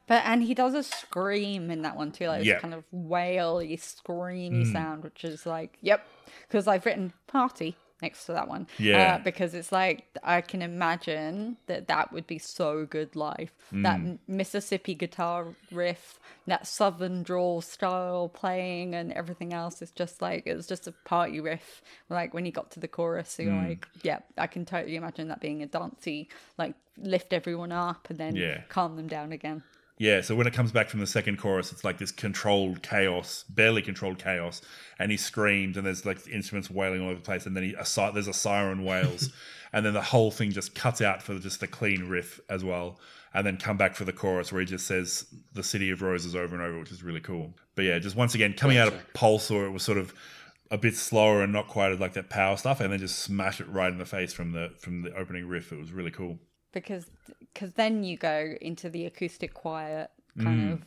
But and he does a scream in that one too, like Yeah. this kind of waily, screamy mm. sound, which is like, yep. Because I've written party next to that one, Yeah. uh, because it's like I can imagine that that would be so good live. That mm. Mississippi guitar riff, that Southern drawl style playing, and everything else is just like it was just a party riff. Like when you got to the chorus, you're mm. like, yeah, I can totally imagine that being a dancey, like lift everyone up and then Yeah. calm them down again. Yeah, so when it comes back from the second chorus, it's like this controlled chaos, barely controlled chaos, and he screams, and there's like instruments wailing all over the place, and then he, a, there's a siren wails, [LAUGHS] and then the whole thing just cuts out for just a clean riff as well, and then come back for the chorus where he just says the city of roses over and over, which is really cool. But yeah, just once again coming out of Pulse, or it was sort of a bit slower and not quite like that power stuff, and then just smash it right in the face from the from the opening riff. It was really cool. Because because then you go into the acoustic quiet kind Mm. of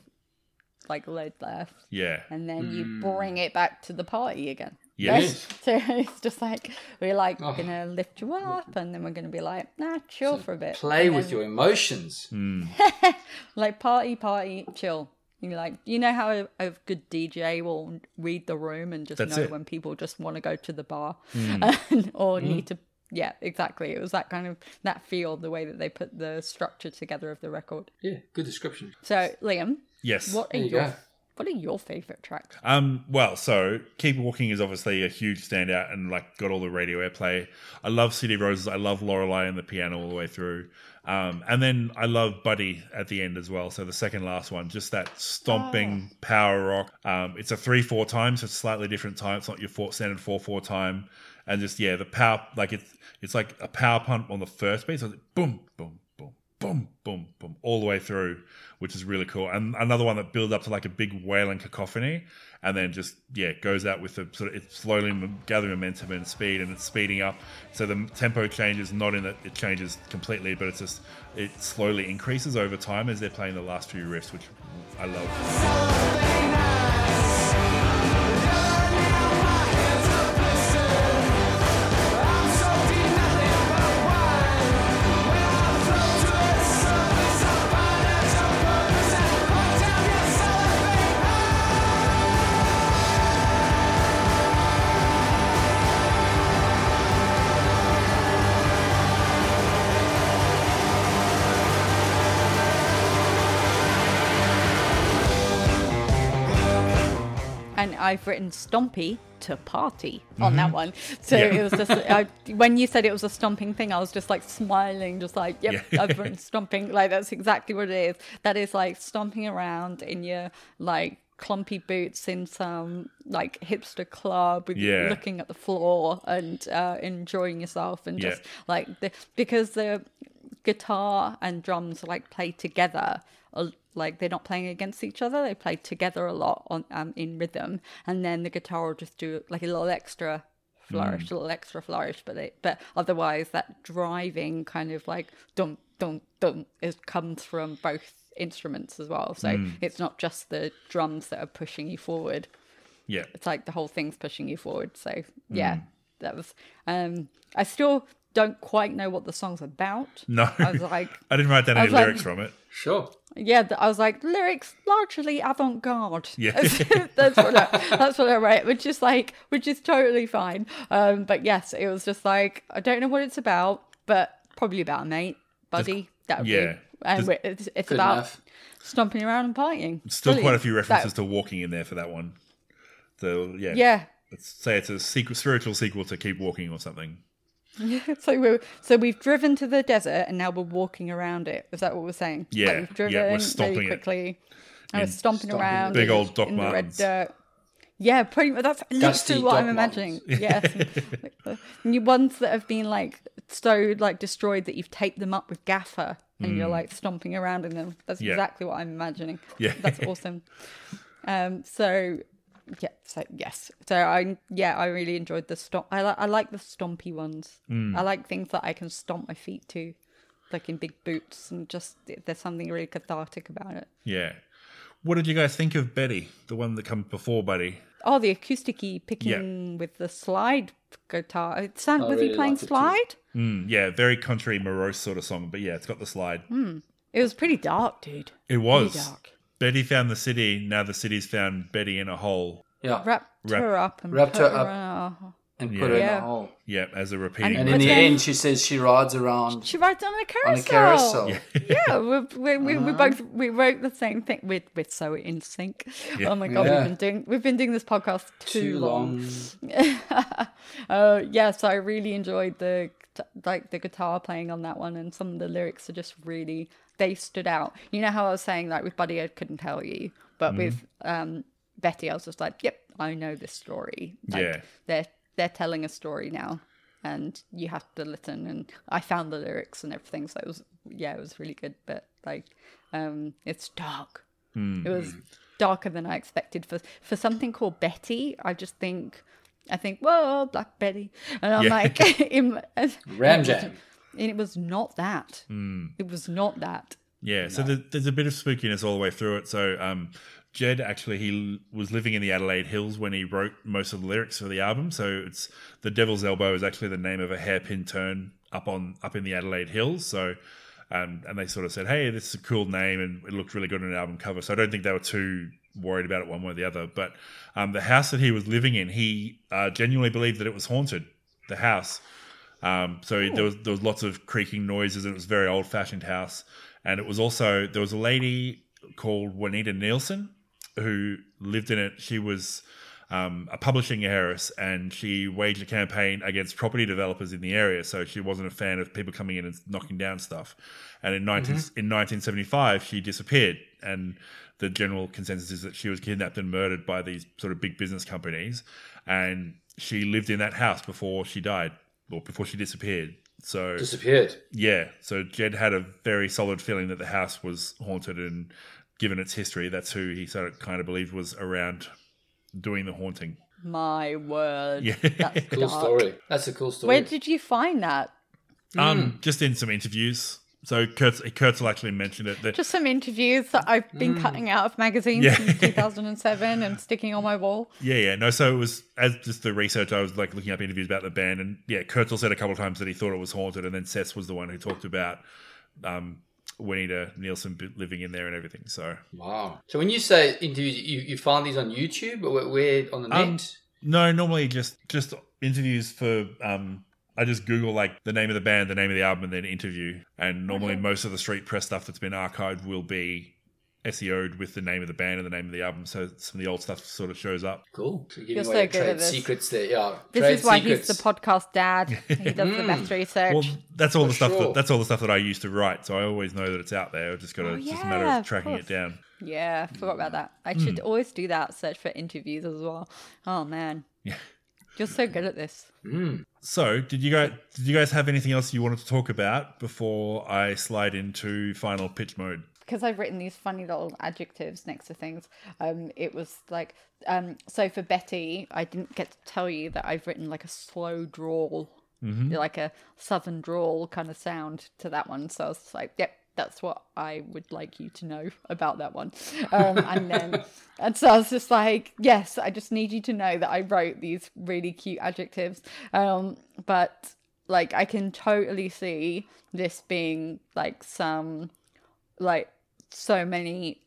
like lead left Yeah, and then you bring it back to the party again yes, so [LAUGHS] it's just like we're like Oh. gonna lift you up and then we're gonna be like nah chill for a bit Play And with then, your emotions. [LAUGHS] [LAUGHS] like party party chill you're like you know how a, a good dj will read the room and just That's know it. when people just want to go to the bar Mm. and, or need to yeah exactly it was that kind of that feel the way that they put the structure together of the record Yeah, good description. So, Liam, Yes. What are There you your go. What are your favorite tracks? Um, well, so Keep Walking is obviously a huge standout and like got all the radio airplay. I love City of Roses. I love Lorelei and the piano all the way through. Um, and then I love Buddy at the end as well. So the second last one, just that stomping power rock. Um, it's a three four time, so it's slightly different time. It's not your four, standard four four time. And just yeah, the power like it's it's like a power pump on the first beat. So it's boom, boom, boom, boom, boom, boom, all the way through, which is really cool. And another one that builds up to like a big wailing cacophony, and then just yeah goes out with the sort of it's slowly gathering momentum and speed, and it's speeding up. So the tempo changes, not in that it changes completely, but it's just it slowly increases over time as they're playing the last few riffs, which I love. And I've written Stompy to party on that one. So Mm-hmm. Yeah. it was just [LAUGHS] I, when you said it was a stomping thing, I was just like smiling, just like, yep, Yeah. I've written stomping. Like that's exactly what it is. That is like stomping around in your like clumpy boots in some like hipster club with Yeah. looking at the floor and uh, enjoying yourself and just like the because the guitar and drums like play together like they're not playing against each other they play together a lot on um, in rhythm and then the guitar will just do like a little extra flourish a little extra flourish but it but otherwise that driving kind of like dum dum dum is comes from both instruments as well so it's not just the drums that are pushing you forward Yeah, it's like the whole thing's pushing you forward. So yeah, that was. Um, I still don't quite know what the song's about. no, I was like, [LAUGHS] I didn't write down any was like- lyrics from it. Sure. Yeah, th- I was like lyrics largely avant-garde. [LAUGHS] Yeah. that's what I, that's what I wrote, which is like, which is totally fine. Um, but yes, it was just like I don't know what it's about, but probably about a mate, buddy. That would yeah. be, and There's- it's, it's about enough. stomping around and partying. Still quite a Brilliant. few That- references to walking in there for that one. So yeah, yeah, Let's say it's a sequel, spiritual sequel to Keep Walking or something. [LAUGHS] so we so we've driven to the desert and now we're walking around it. Is that what we're saying? Yeah, we've driven yeah, we're stomping really it. quickly. And we're stomping stomping around Big old Doc in the red Martens. dirt. Yeah, pretty much. That's Dusty literally what I'm imagining. [LAUGHS] Yes, [LAUGHS] New ones that have been like so like destroyed that you've taped them up with gaffer and you're like stomping around in them. That's Mm. Yeah. exactly what I'm imagining. Yeah. that's awesome. Um, so yeah, so yes, so I yeah I really enjoyed the stomp. I like I like the stompy ones. Mm. I like things that I can stomp my feet to, like in big boots, and just there's something really cathartic about it. Yeah. What did you guys think of Betty, the one that comes before Buddy? Oh, the acousticy picking with the slide guitar. It sound, I was really he playing liked it too. slide? Mm, yeah, very country, morose sort of song, but yeah, it's got the slide. It was pretty dark, dude. It was. Pretty dark. Betty found the city. Now the city's found Betty in a hole. Yeah. Wrapped Wrap- her up and Wrapped put her her up. on and put her in Yeah. a hole. Yeah, as a repeating. And But in the then- end, she says she rides around She rides on a on a carousel. carousel. [LAUGHS] yeah, we, we, we, we Uh-huh. both we wrote the same thing. We're, we're so in sync. Oh my god, Yeah. we've been doing we've been doing this podcast too, Too long. long. [LAUGHS] uh, yeah, so I really enjoyed the like the guitar playing on that one, and some of the lyrics are just really they stood out. You know how I was saying like with Buddy, I couldn't tell you, but Mm-hmm. with um, Betty, I was just like, yep, I know this story. Like, Yeah. they're they're telling a story now, and you have to listen. And I found the lyrics and everything, so it was yeah, it was really good. But like, um, it's dark. Mm. It was darker than I expected for for something called Betty. I just think, I think, whoa, Black Betty, and I'm Yeah. like, [LAUGHS] [LAUGHS] in, Ram Jam. and it was not that. Mm. It was not that. Yeah, so there, there's a bit of spookiness all the way through it. So um, Jed actually he was living in the Adelaide Hills when he wrote most of the lyrics for the album. So it's the Devil's Elbow is actually the name of a hairpin turn up on up in the Adelaide Hills. So um, and they sort of said, hey, this is a cool name and it looked really good on an album cover. So I don't think they were too worried about it one way or the other. But um, the house that he was living in, he uh, genuinely believed that it was haunted. The house. Um, so there was there was lots of creaking noises, and it was a very old fashioned house. And it was also there was a lady called Juanita Nielsen, who lived in it. She was um, a publishing heiress, and she waged a campaign against property developers in the area. So she wasn't a fan of people coming in and knocking down stuff. And in 19, in 1975, she disappeared, and the general consensus is that she was kidnapped and murdered by these sort of big business companies. And she lived in that house before she died, or before she disappeared. So Disappeared. yeah, so Jed had a very solid feeling that the house was haunted, and given its history, that's who he sort of kind of believed was around doing the haunting. My word. Yeah. That's a [LAUGHS] Cool dark. story. That's a cool story. Where did you find that? Um, just in some interviews. So Kurtz, Kurzel actually mentioned it. That Just some interviews that I've been cutting out of magazines Yeah. since 2007 and sticking on my wall. [LAUGHS] yeah, yeah, no. So it was as just the research. I was like looking up interviews about the band, and yeah, Kurzel said a couple of times that he thought it was haunted, and then Cec was the one who talked about um, Juanita Nielsen living in there and everything. So Wow. So when you say interviews, you, you find these on YouTube or where, on the net? Um, No, normally just just interviews for um I just Google like the name of the band, the name of the album, and then interview. And normally most of the street press stuff that's been archived will be SEO'd with the name of the band and the name of the album, so some of the old stuff sort of shows up. cool. So you're You're so good at this. secrets there. Yeah. This trade is why secrets. he's the podcast dad. [LAUGHS] He does the best research. Well, that's all For the stuff. sure. That, that's all the stuff that I used to write, so I always know that it's out there. I've just got to. Oh, it's just a matter yeah, of of tracking it down. yeah, forgot about that. I Hmm. should always do that, search for interviews as well. Oh, man. Yeah. You're so good at this. So, did you guys did you guys have anything else you wanted to talk about before I slide into final pitch mode? Because I've written these funny little adjectives next to things, um, it was like, um, so for Betty, I didn't get to tell you that I've written like a slow drawl, like a southern drawl kind of sound to that one. So I was like, yep, that's what I would like you to know about that one. Um, and then, [LAUGHS] and so I was just like, yes, I just need you to know that I wrote these really cute adjectives. Um, but like, I can totally see this being like some like so many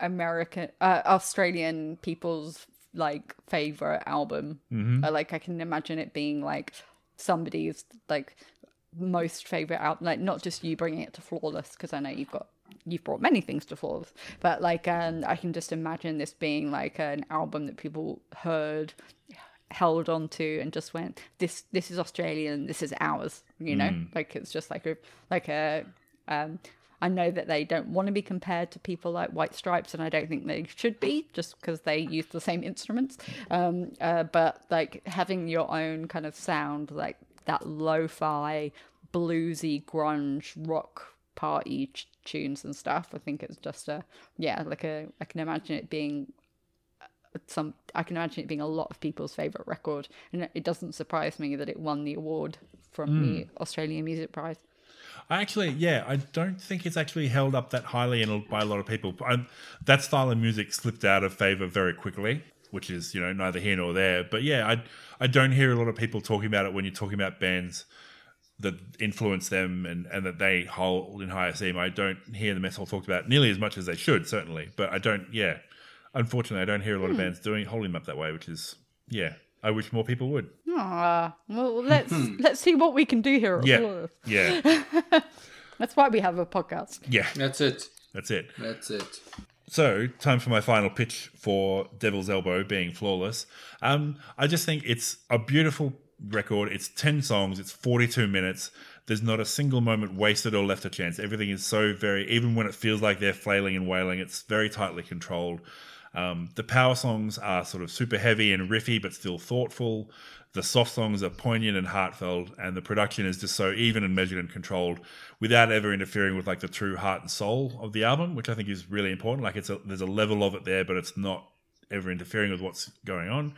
American, uh, Australian people's like favorite album. Uh, like I can imagine it being like somebody's like most favorite album. Like not just you bringing it to Flawless because I know you've got you've brought many things to Flawless, but like um, I can just imagine this being like an album that people heard held on to and just went this this is australian this is ours you know like it's just like a like a um I know that they don't want to be compared to people like White Stripes, and I don't think they should be, just because they use the same instruments. Um, uh, but like having your own kind of sound, like that lo-fi, bluesy, grunge, rock party ch- tunes and stuff, I think it's just a yeah, like a I can imagine it being some I can imagine it being a lot of people's favorite record, and it- it doesn't surprise me that it won the award from the Australian Music Prize. I actually, yeah, I don't think it's actually held up that highly in, by a lot of people. I, that style of music slipped out of favor very quickly, which is you know neither here nor there. But yeah, I I don't hear a lot of people talking about it when you're talking about bands that influence them and, and that they hold in high esteem. I don't hear the metal talked about nearly as much as they should, certainly. But I don't, yeah, unfortunately, I don't hear a lot of hmm. bands doing holding them up that way, which is yeah. I wish more people would. Ah, well, [LAUGHS] let's let's see what we can do here. At Yeah, Flawless. yeah, [LAUGHS] That's why we have a podcast. yeah. That's it. That's it. That's it. So, time for my final pitch for Devil's Elbow being flawless. Um, I just think it's a beautiful record. It's 10 songs, it's 42 minutes. There's not a single moment wasted or left to chance. Everything is so very, even when it feels like they're flailing and wailing, it's very tightly controlled. Um, the power songs are sort of super heavy and riffy, but still thoughtful. The soft songs are poignant and heartfelt, and the production is just so even and measured and controlled, without ever interfering with like the true heart and soul of the album, which I think is really important. Like it's a, there's a level of it there, but it's not ever interfering with what's going on.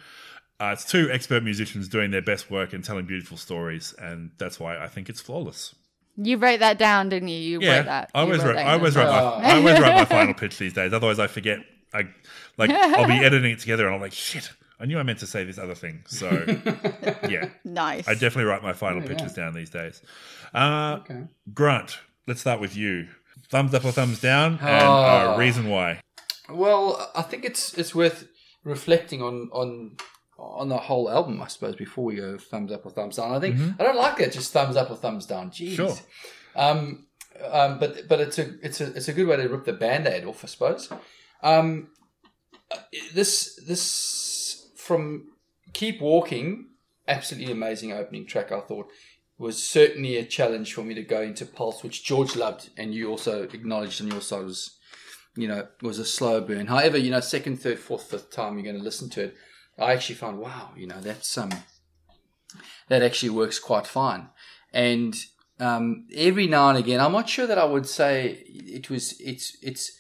Uh, it's two expert musicians doing their best work and telling beautiful stories, and that's why I think it's flawless. You wrote that down, didn't you? You Yeah, wrote that. I always wrote write. I in always well. my. I always write my [LAUGHS] final pitch these days. Otherwise, I forget. I like I'll be [LAUGHS] editing it together, and I'm like, shit. I knew I meant to say this other thing. So [LAUGHS] yeah, Nice. I definitely write my final pitches down these days. Uh, Okay. Grant, let's start with you. Thumbs up or thumbs down, and Ah. uh, reason why. Well, I think it's it's worth reflecting on on on the whole album, I suppose, before we go thumbs up or thumbs down. I think I don't like that just thumbs up or thumbs down. Jeez. Sure. Um, um, but but it's a it's a it's a good way to rip the band-aid off, I suppose. Um, this this from Keep Walking, absolutely amazing opening track. I thought was certainly a challenge for me to go into Pulse, which George loved, and you also acknowledged on your side was you know was a slow burn. However, you know second, third, fourth, fifth time you're going to listen to it, I actually found wow, you know that's um that actually works quite fine, and um, every now and again, I'm not sure that I would say it was it's it's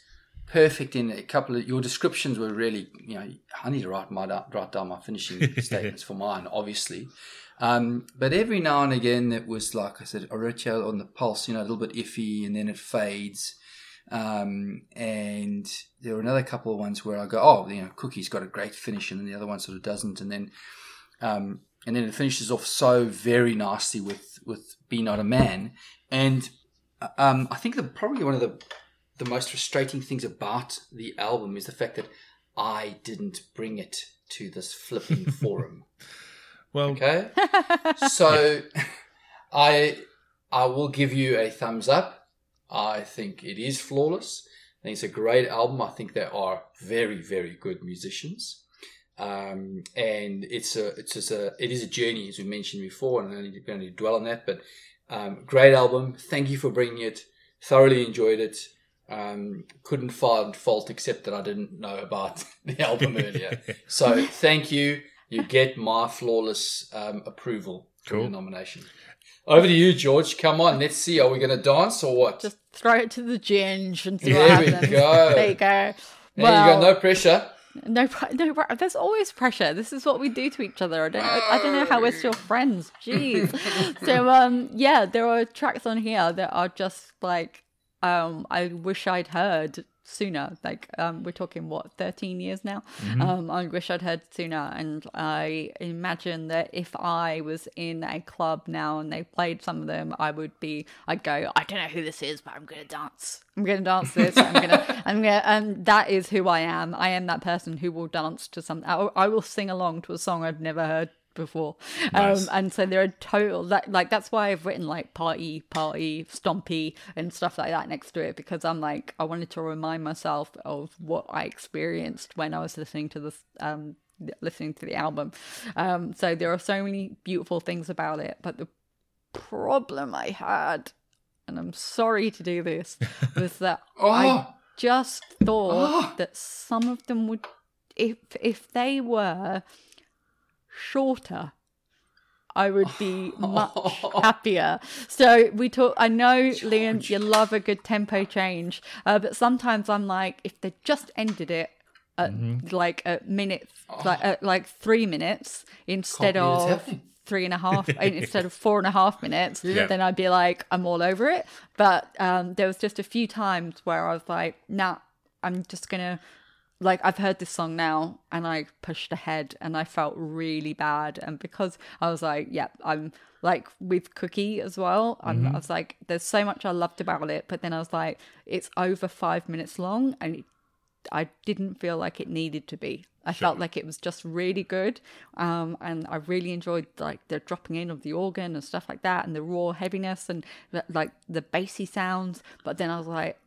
perfect in a couple of your descriptions were really you know I need to write my write down my finishing [LAUGHS] statements for mine obviously. Um, but every now and again it was like I said Orecchio on the pulse you know a little bit iffy and then it fades. Um, and there were another couple of ones where I go oh you know Cookie's got a great finish and the other one sort of doesn't. And then um, and then it finishes off so very nicely with with Be Not a Man. And um, I think that probably one of the the most frustrating things about the album is the fact that I didn't bring it to this flipping [LAUGHS] forum. Well, Okay, [LAUGHS] so [LAUGHS] I I will give you a thumbs up. I think it is flawless. I think it's a great album. I think they are very very good musicians. Um, and it's a it's just a it is a journey as we mentioned before, and I don't need to, I don't need to dwell on that. But um, great album. Thank you for bringing it. Thoroughly enjoyed it. Um, couldn't find fault except that I didn't know about [LAUGHS] the album [LAUGHS] earlier. So thank you. You get my flawless um, approval for Cool. your nomination. Over to you, George. Come on, let's see. Are we going to dance or what? Just throw it to the ginge and see There what we go. There you go. there you go. No pressure. No, pre- no, there's always pressure. This is what we do to each other. I don't, I don't know how we're still friends. Jeez. [LAUGHS] so, um, yeah, there are tracks on here that are just like, um, I wish I'd heard sooner. Like, um, we're talking what, 13 years now. Um, I wish I'd heard sooner, and I imagine that if I was in a club now and they played some of them, I would be, I'd go, I don't know who this is, but I'm gonna dance. I'm gonna dance this. I'm gonna, [LAUGHS] I'm gonna, and that is who I am. I am that person who will dance to something. I, I will sing along to a song I've never heard before. Nice. Um, and so there are total that like that's why I've written like party, party, stompy, and stuff like that next to it because I'm like I wanted to remind myself of what I experienced when I was listening to this. Um, listening to the album um so there are so many beautiful things about it but the problem i had and i'm sorry to do this [LAUGHS] was that i Oh. just thought Oh. that some of them would if if they were shorter I would be [LAUGHS] much happier. So we talk. I know, Liam, you love a good tempo change, uh, but sometimes I'm like, if they just ended it at like a minute, like at like three minutes instead of three and a half [LAUGHS] instead of four and a half minutes, Yeah. then I'd be like, I'm all over it. But um, there was just a few times where I was like, nah, I'm just gonna like I've heard this song now and I pushed ahead and I felt really bad and because I was like, yeah, I'm like with Cookie as well. I'm, I was like, there's so much I loved about it, but then I was like, it's over five minutes long and it, I didn't feel like it needed to be. I felt like it was just really good, um, and I really enjoyed like the dropping in of the organ and stuff like that, and the raw heaviness and the, like the bassy sounds. But then I was like,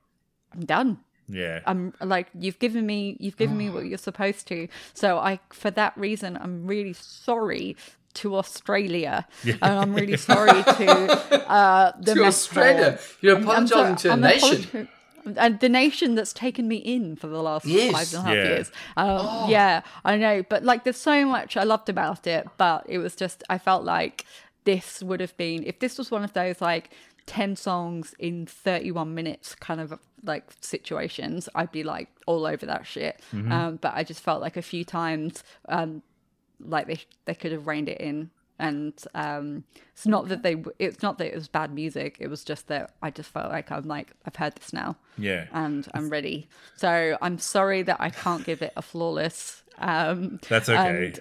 I'm done. Yeah. I'm like you've given me you've given me what [SIGHS] you're supposed to. So I for that reason I'm really sorry to Australia and I'm really sorry to [LAUGHS] uh the To Australia. You're apologising to a nation. and the nation that's taken me in for the last Yes. five and a half Yeah. years. Um, Oh. Yeah, I know, but like, there's so much I loved about it, but it was just I felt like this would have been if this was one of those like 10 songs in 31 minutes kind of like situations i'd be like all over that shit Mm-hmm. um but i just felt like a few times um like they they could have reined it in and um it's not that they it's not that it was bad music it was just that i just felt like i'm like i've heard this now Yeah. and i'm ready so i'm sorry that i can't give it a flawless um That's okay.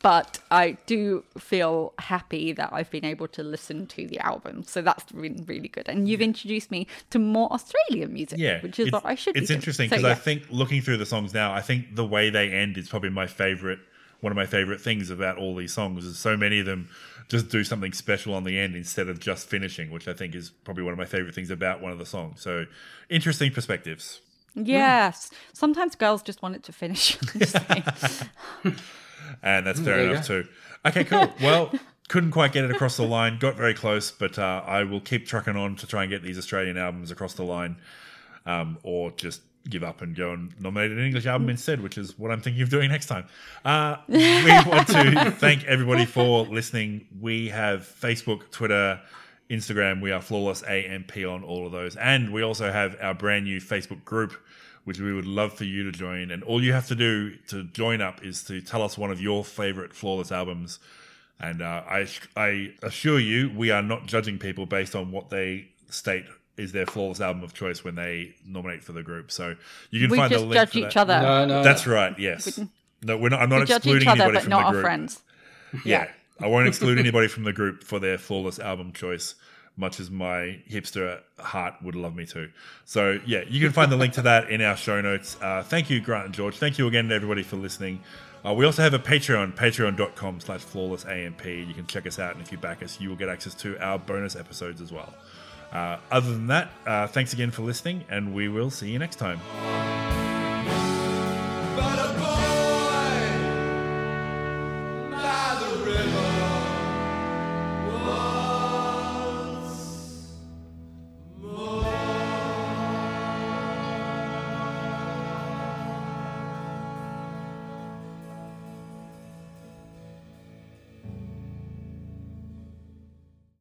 But I do feel happy that I've been able to listen to the album. So that's been really good. And you've introduced me to more Australian music, yeah. which is it's, what I should It's interesting So, because I think looking through the songs now, I think the way they end is probably my favorite one of my favorite things about all these songs is so many of them just do something special on the end instead of just finishing, which I think is probably one of my favorite things about one of the songs. So interesting perspectives. Yes. Sometimes girls just want it to finish. [LAUGHS] [LAUGHS] And that's fair there you enough too. Okay, cool. [LAUGHS] Well, couldn't quite get it across the line. Got very close, but uh, I will keep trucking on to try and get these Australian albums across the line, um, or just give up and go and nominate an English album instead, which is what I'm thinking of doing next time. Uh, [LAUGHS] we want to thank everybody for listening. We have Facebook, Twitter, Instagram. We are Flawless AMP on all of those. And we also have our brand new Facebook group, which we would love for you to join. And all you have to do to join up is to tell us one of your favorite Flawless albums. And uh, I, I assure you, we are not judging people based on what they state is their flawless album of choice when they nominate for the group. So you can we find the link We judge for each that. other. No, no. That's right. Yes. No, we're not. I'm not we judge excluding each other, anybody but from not the our group. friends. Yeah. I won't exclude [LAUGHS] anybody from the group for their flawless album choice, much as my hipster heart would love me to. So, yeah, you can find the link to that in our show notes. Uh, thank you, Grant and George. Thank you again to everybody for listening. Uh, we also have a Patreon, patreon.com slash flawlessamp. You can check us out, and if you back us, you will get access to our bonus episodes as well. Uh, other than that, uh, thanks again for listening, and we will see you next time.